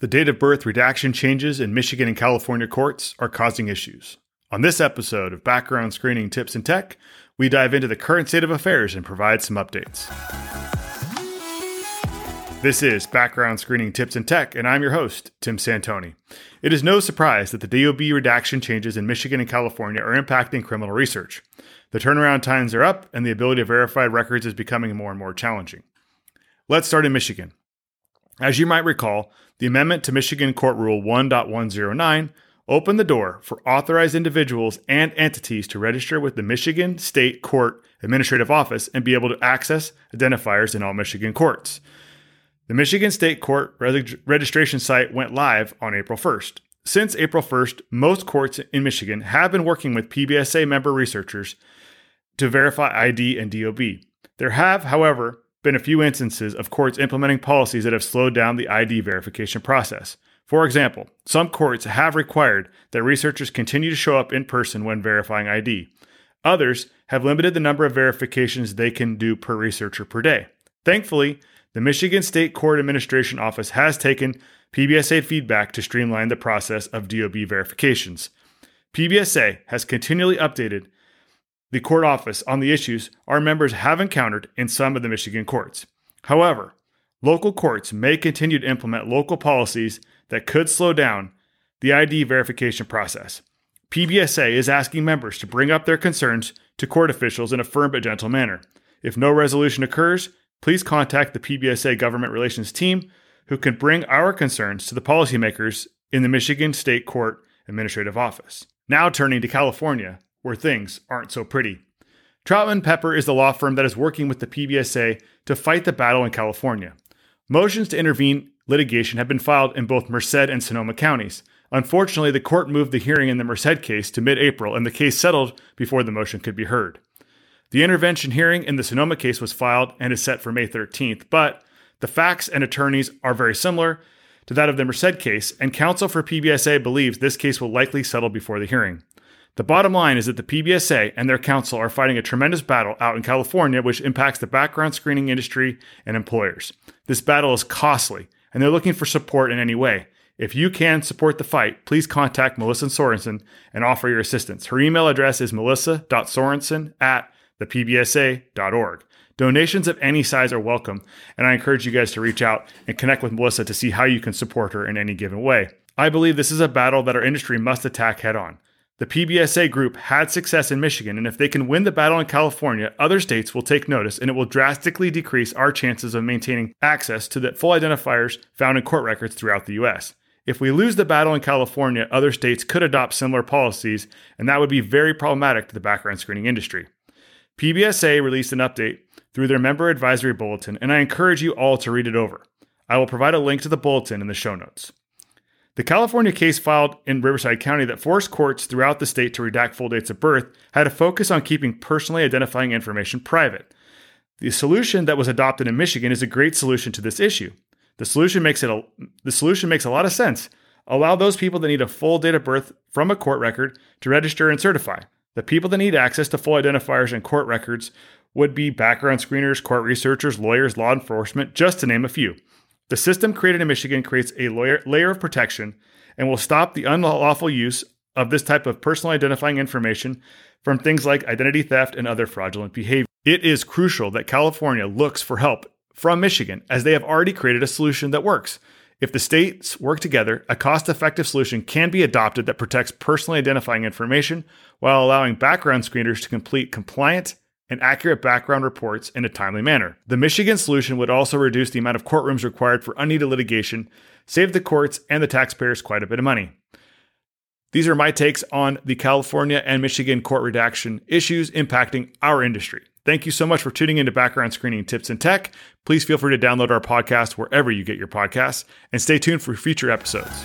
The date of birth redaction changes in Michigan and California courts are causing issues. On this episode of Background Screening Tips and Tech, we dive into the current state of affairs and provide some updates. This is Background Screening Tips and Tech, and I'm your host, Tim Santoni. It is no surprise that the DOB redaction changes in Michigan and California are impacting criminal research. The turnaround times are up, and the ability to verify records is becoming more and more challenging. Let's start in Michigan. As you might recall, the amendment to Michigan Court Rule 1.109 opened the door for authorized individuals and entities to register with the Michigan State Court Administrative Office and be able to access identifiers in all Michigan courts. The Michigan State Court registration site went live on April 1st. Since April 1st, most courts in Michigan have been working with PBSA member researchers to verify ID and DOB. There have, however, been a few instances of courts implementing policies that have slowed down the ID verification process. For example, some courts have required that researchers continue to show up in person when verifying ID. Others have limited the number of verifications they can do per researcher per day. Thankfully, the Michigan State Court Administration Office has taken PBSA feedback to streamline the process of DOB verifications. PBSA has continually updated the court office on the issues our members have encountered in some of the Michigan courts. However, local courts may continue to implement local policies that could slow down the ID verification process. PBSA is asking members to bring up their concerns to court officials in a firm but gentle manner. If no resolution occurs, please contact the PBSA government relations team who can bring our concerns to the policymakers in the Michigan State Court Administrative Office. Now turning to California, where things aren't so pretty. Troutman Pepper is the law firm that is working with the PBSA to fight the battle in California. Motions to intervene litigation have been filed in both Merced and Sonoma counties. Unfortunately, the court moved the hearing in the Merced case to mid April, and the case settled before the motion could be heard. The intervention hearing in the Sonoma case was filed and is set for May 13th, but the facts and attorneys are very similar to that of the Merced case, and counsel for PBSA believes this case will likely settle before the hearing. The bottom line is that the PBSA and their counsel are fighting a tremendous battle out in California, which impacts the background screening industry and employers. This battle is costly, and they're looking for support in any way. If you can support the fight, please contact Melissa Sorensen and offer your assistance. Her email address is melissa.sorensen at thepbsa.org. Donations of any size are welcome, and I encourage you guys to reach out and connect with Melissa to see how you can support her in any given way. I believe this is a battle that our industry must attack head on. The PBSA group had success in Michigan, and if they can win the battle in California, other states will take notice and it will drastically decrease our chances of maintaining access to the full identifiers found in court records throughout the U.S. If we lose the battle in California, other states could adopt similar policies, and that would be very problematic to the background screening industry. PBSA released an update through their member advisory bulletin, and I encourage you all to read it over. I will provide a link to the bulletin in the show notes. The California case filed in Riverside County that forced courts throughout the state to redact full dates of birth had a focus on keeping personally identifying information private. The solution that was adopted in Michigan is a great solution to this issue. The solution makes it a, the solution makes a lot of sense. Allow those people that need a full date of birth from a court record to register and certify. The people that need access to full identifiers and court records would be background screeners, court researchers, lawyers, law enforcement, just to name a few. The system created in Michigan creates a layer, layer of protection and will stop the unlawful use of this type of personal identifying information from things like identity theft and other fraudulent behavior. It is crucial that California looks for help from Michigan as they have already created a solution that works. If the states work together, a cost effective solution can be adopted that protects personally identifying information while allowing background screeners to complete compliant and accurate background reports in a timely manner. The Michigan solution would also reduce the amount of courtrooms required for unneeded litigation, save the courts and the taxpayers quite a bit of money. These are my takes on the California and Michigan court redaction issues impacting our industry. Thank you so much for tuning into Background Screening Tips and Tech. Please feel free to download our podcast wherever you get your podcasts and stay tuned for future episodes.